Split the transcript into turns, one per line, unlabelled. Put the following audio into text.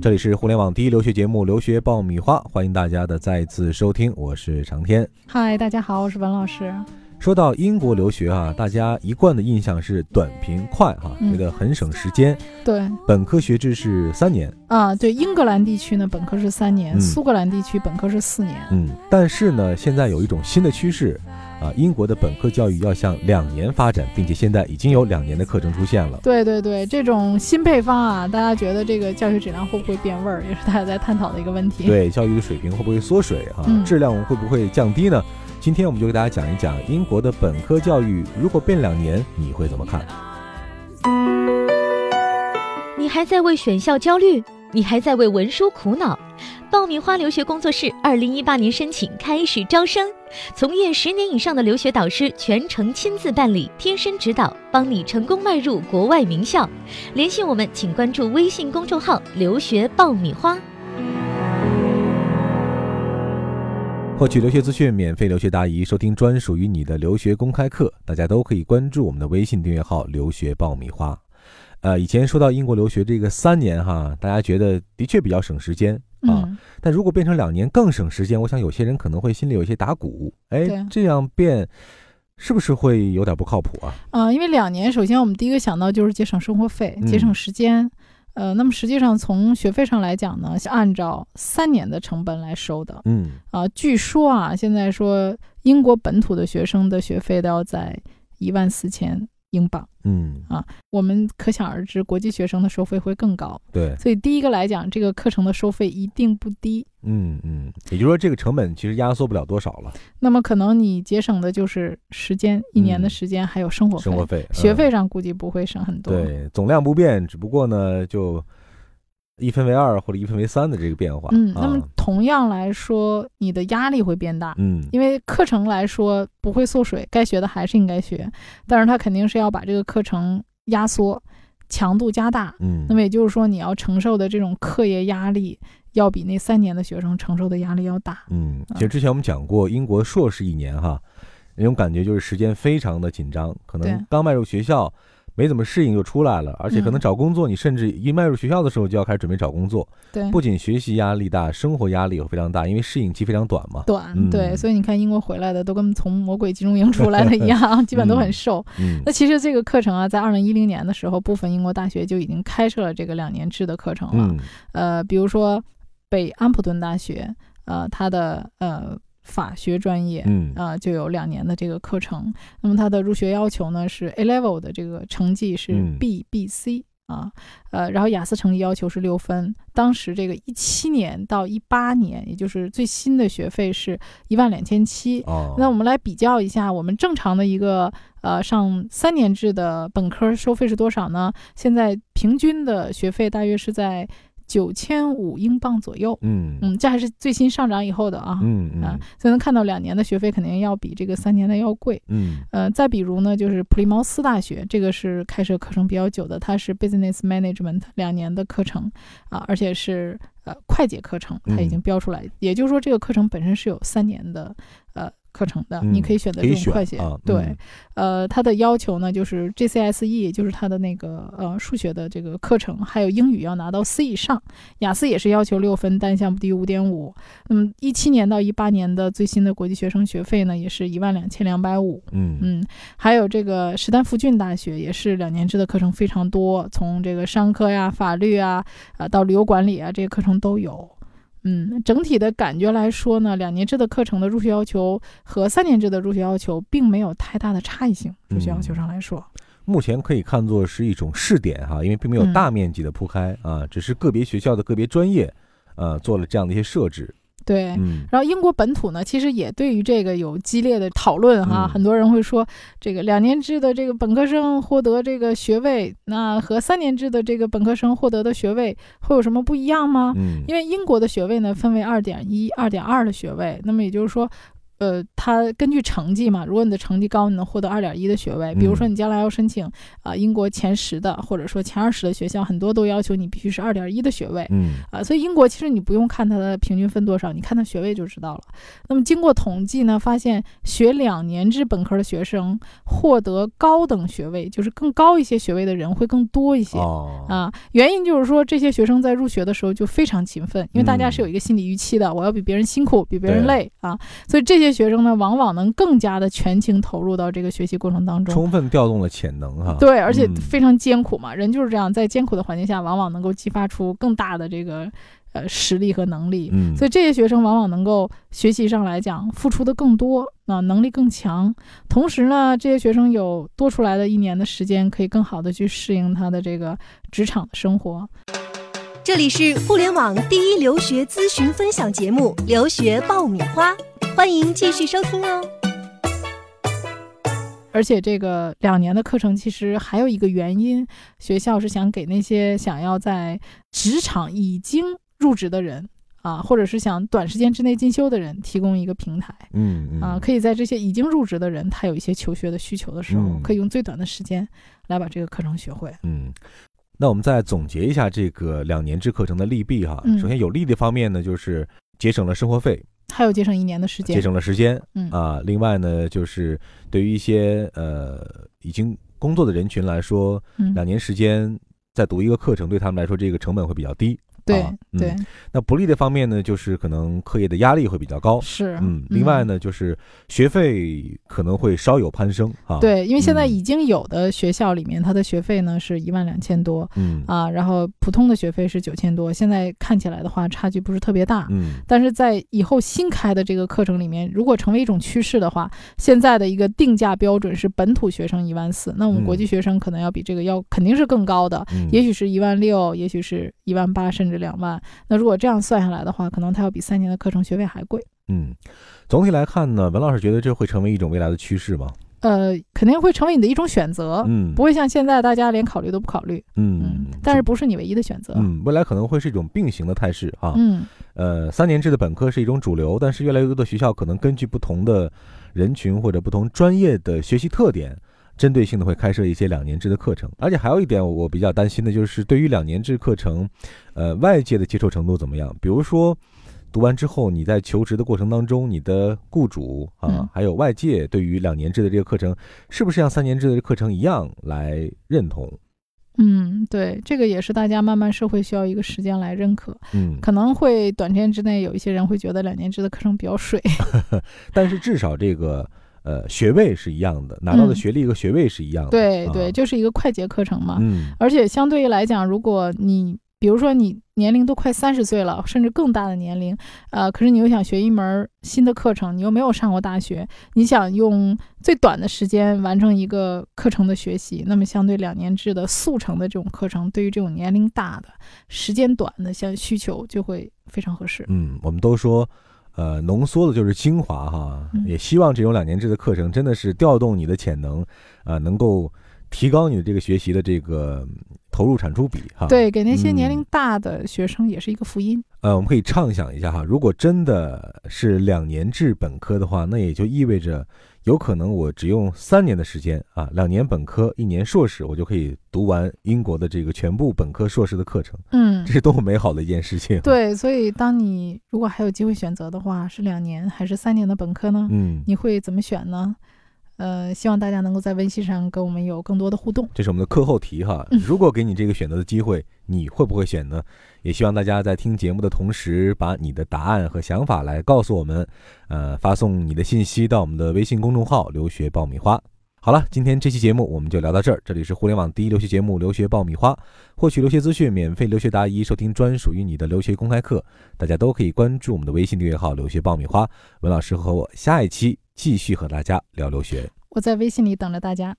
这里是互联网第一留学节目《留学爆米花》，欢迎大家的再次收听，我是长天。
嗨，大家好，我是文老师。
说到英国留学啊，大家一贯的印象是短平快哈，觉得很省时间。
对，
本科学制是三年
啊。对，英格兰地区呢，本科是三年；苏格兰地区本科是四年。
嗯，但是呢，现在有一种新的趋势。啊，英国的本科教育要向两年发展，并且现在已经有两年的课程出现了。
对对对，这种新配方啊，大家觉得这个教学质量会不会变味儿，也是大家在探讨的一个问题。
对，教育的水平会不会缩水啊？质量会不会降低呢？今天我们就给大家讲一讲英国的本科教育，如果变两年，你会怎么看？
你还在为选校焦虑？你还在为文书苦恼？爆米花留学工作室二零一八年申请开始招生，从业十年以上的留学导师全程亲自办理，贴身指导，帮你成功迈入国外名校。联系我们，请关注微信公众号“留学爆米花”，
获取留学资讯，免费留学答疑，收听专属于你的留学公开课。大家都可以关注我们的微信订阅号“留学爆米花”。呃，以前说到英国留学这个三年哈，大家觉得的确比较省时间啊。但如果变成两年更省时间，我想有些人可能会心里有一些打鼓。哎，这样变是不是会有点不靠谱啊？
啊，因为两年，首先我们第一个想到就是节省生活费、节省时间。呃，那么实际上从学费上来讲呢，是按照三年的成本来收的。
嗯
啊，据说啊，现在说英国本土的学生的学费都要在一万四千。英镑，
嗯
啊，我们可想而知，国际学生的收费会更高。
对，
所以第一个来讲，这个课程的收费一定不低。
嗯嗯，也就是说，这个成本其实压缩不了多少了。
那么可能你节省的就是时间，一年的时间，还有生活费。
生活费，
学费上估计不会省很多。
对，总量不变，只不过呢就。一分为二或者一分为三的这个变化，
嗯，那么同样来说，你的压力会变大，
嗯，
因为课程来说不会缩水，该学的还是应该学，但是他肯定是要把这个课程压缩，强度加大，
嗯，
那么也就是说你要承受的这种课业压力，要比那三年的学生承受的压力要大，
嗯，其实之前我们讲过，英国硕士一年哈，那种感觉就是时间非常的紧张，可能刚迈入学校。没怎么适应就出来了，而且可能找工作，你甚至一迈入学校的时候就要开始准备找工作。
对，
不仅学习压力大，生活压力也非常大，因为适应期非常短嘛。
短，对，所以你看英国回来的都跟从魔鬼集中营出来的一样，基本都很瘦。
嗯，
那其实这个课程啊，在二零一零年的时候，部分英国大学就已经开设了这个两年制的课程了。
嗯，
呃，比如说北安普顿大学，呃，它的呃。法学专业，
嗯
啊，就有两年的这个课程。那么它的入学要求呢是 A level 的这个成绩是 B B C 啊，呃，然后雅思成绩要求是六分。当时这个一七年到一八年，也就是最新的学费是一万两千七。
哦，
那我们来比较一下，我们正常的一个呃上三年制的本科收费是多少呢？现在平均的学费大约是在。九千五英镑左右，
嗯。
嗯，这还是最新上涨以后的啊，
嗯嗯，
所以能看到两年的学费肯定要比这个三年的要贵，
嗯。
呃，再比如呢，就是普利茅斯大学，这个是开设课程比较久的，它是 Business Management 两年的课程啊，而且是呃快捷课程，它已经标出来，也就是说这个课程本身是有三年的呃。课程的，你可以选择这种快捷。对，呃，它的要求呢，就是 GCSE，就是它的那个呃数学的这个课程，还有英语要拿到 C 以上，雅思也是要求六分，单项不低于五点五。那么一七年到一八年的最新的国际学生学费呢，也是一万两千两百五。
嗯
嗯，还有这个史丹福郡大学也是两年制的课程非常多，从这个商科呀、法律啊啊到旅游管理啊这些课程都有。嗯，整体的感觉来说呢，两年制的课程的入学要求和三年制的入学要求并没有太大的差异性。入学要求上来说，
目前可以看作是一种试点哈，因为并没有大面积的铺开啊，只是个别学校的个别专业，呃，做了这样的一些设置。
对，然后英国本土呢，其实也对于这个有激烈的讨论哈。很多人会说，这个两年制的这个本科生获得这个学位，那和三年制的这个本科生获得的学位会有什么不一样吗？
嗯，
因为英国的学位呢分为二点一、二点二的学位，那么也就是说，呃，它根据成绩嘛，如果你的成绩高，你能获得二点一的学位。比如说你将来要申请啊英国前十的或者说前二十的学校，很多都要求你必须是二点一的学位。
嗯
啊，所以英国其实你不用看它的平均分多少，你看它学位就知道了。那么经过统计呢，发现学两年制本科的学生获得高等学位，就是更高一些学位的人会更多一些。
哦
啊，原因就是说这些学生在入学的时候就非常勤奋，因为大家是有一个心理预期的，我要比别人辛苦，比别人累啊，所以这些学生呢，往往能更加的全情投入到这个学习过程当中。
充分调动了潜能哈。
对，而且
嗯
非常艰苦嘛，人就是这样，在艰苦的环境下，往往能够激发出更大的这个呃实力和能力。
嗯，
所以这些学生往往能够学习上来讲付出的更多，啊、能力更强。同时呢，这些学生有多出来的一年的时间，可以更好的去适应他的这个职场的生活。
这里是互联网第一留学咨询分享节目《留学爆米花》，欢迎继续收听哦。
而且这个两年的课程其实还有一个原因，学校是想给那些想要在职场已经入职的人啊，或者是想短时间之内进修的人提供一个平台。
嗯嗯
啊，可以在这些已经入职的人，他有一些求学的需求的时候，
嗯
可以用最短的时间来把这个课程学会。
嗯，那我们再总结一下这个两年制课程的利弊哈。
嗯
首先有利的方面呢，就是节省了生活费，
还有节省一年的时间
节。省了时间
嗯
啊。另外呢，就是对于一些呃已经工作的人群来说，
嗯，
两年时间再读一个课程，对他们来说这个成本会比较低。
对
啊嗯
对
那不利的方面呢，就是可能课业的压力会比较高。
是。
嗯，另外呢，就是学费可能会稍有攀升啊。，
对，因为现在
嗯
已经有的学校里面，它的学费呢是一万两千多
嗯
啊，然后普通的学费是九千多。现在看起来的话，差距不是特别大。
嗯
但是在以后新开的这个课程里面，如果成为一种趋势的话，现在的一个定价标准是本土学生一万四，那我们国际学生可能要比这个要肯定是更高的，
嗯，
也许是一万六，也许是一万八，甚至两万。那如果这样算下来的话，可能它要比三年的课程学费还贵。
嗯，总体来看呢，文老师觉得这会成为一种未来的趋势吗？
呃，肯定会成为你的一种选择，
嗯，
不会像现在大家连考虑都不考虑。
嗯，
但是不是你唯一的选择。
嗯，未来可能会是一种并行的态势啊。
嗯
呃，三年制的本科是一种主流，但是越来越多的学校可能根据不同的人群或者不同专业的学习特点，针对性的会开设一些两年制的课程。而且还有一点，我比较担心的就是对于两年制课程，呃，外界的接受程度怎么样？比如说。读完之后，你在求职的过程当中，你的雇主啊，
嗯
还有外界对于两年制的这个课程，是不是像三年制的课程一样来认同？
嗯，对，这个也是大家慢慢社会需要一个时间来认可，
嗯，
可能会短时间之内有一些人会觉得两年制的课程比较水。
但是至少这个呃学位是一样的，拿到的
嗯
学历和学位是一样的。啊
对对，就是一个快捷课程嘛。
嗯
而且相对于来讲，如果你比如说你年龄都快三十岁了，甚至更大的年龄，呃，可是你又想学一门新的课程，你又没有上过大学，你想用最短的时间完成一个课程的学习，那么相对两年制的速成的这种课程，对于这种年龄大的、时间短的像需求就会非常合适。
嗯，我们都说。呃，浓缩的就是精华哈，
嗯。
也希望这种两年制的课程真的是调动你的潜能，啊、能够提高你的这个学习的这个投入产出比哈。
对，给那些年
嗯
龄大的学生也是一个福音。
呃，我们可以畅想一下哈，如果真的是两年制本科的话，那也就意味着有可能我只用三年的时间啊，两年本科，一年硕士，我就可以读完英国的这个全部本科、硕士的课程，
嗯
这，是多么美好的一件事情。，
对，所以当你如果还有机会选择的话，是两年还是三年的本科呢？
嗯，
你会怎么选呢？呃，希望大家能够在微信上跟我们有更多的互动。
这是我们的课后题哈
嗯。
如果给你这个选择的机会，你会不会选呢？也希望大家在听节目的同时，把你的答案和想法来告诉我们，呃，发送你的信息到我们的微信公众号“留学爆米花”。好了，今天这期节目我们就聊到这儿。这里是互联网第一留学节目《留学爆米花》，获取留学资讯，免费留学答疑，收听专属于你的留学公开课。大家都可以关注我们的微信订阅号“留学爆米花”。文老师和我下一期继续和大家聊留学。
我在微信里等着大家。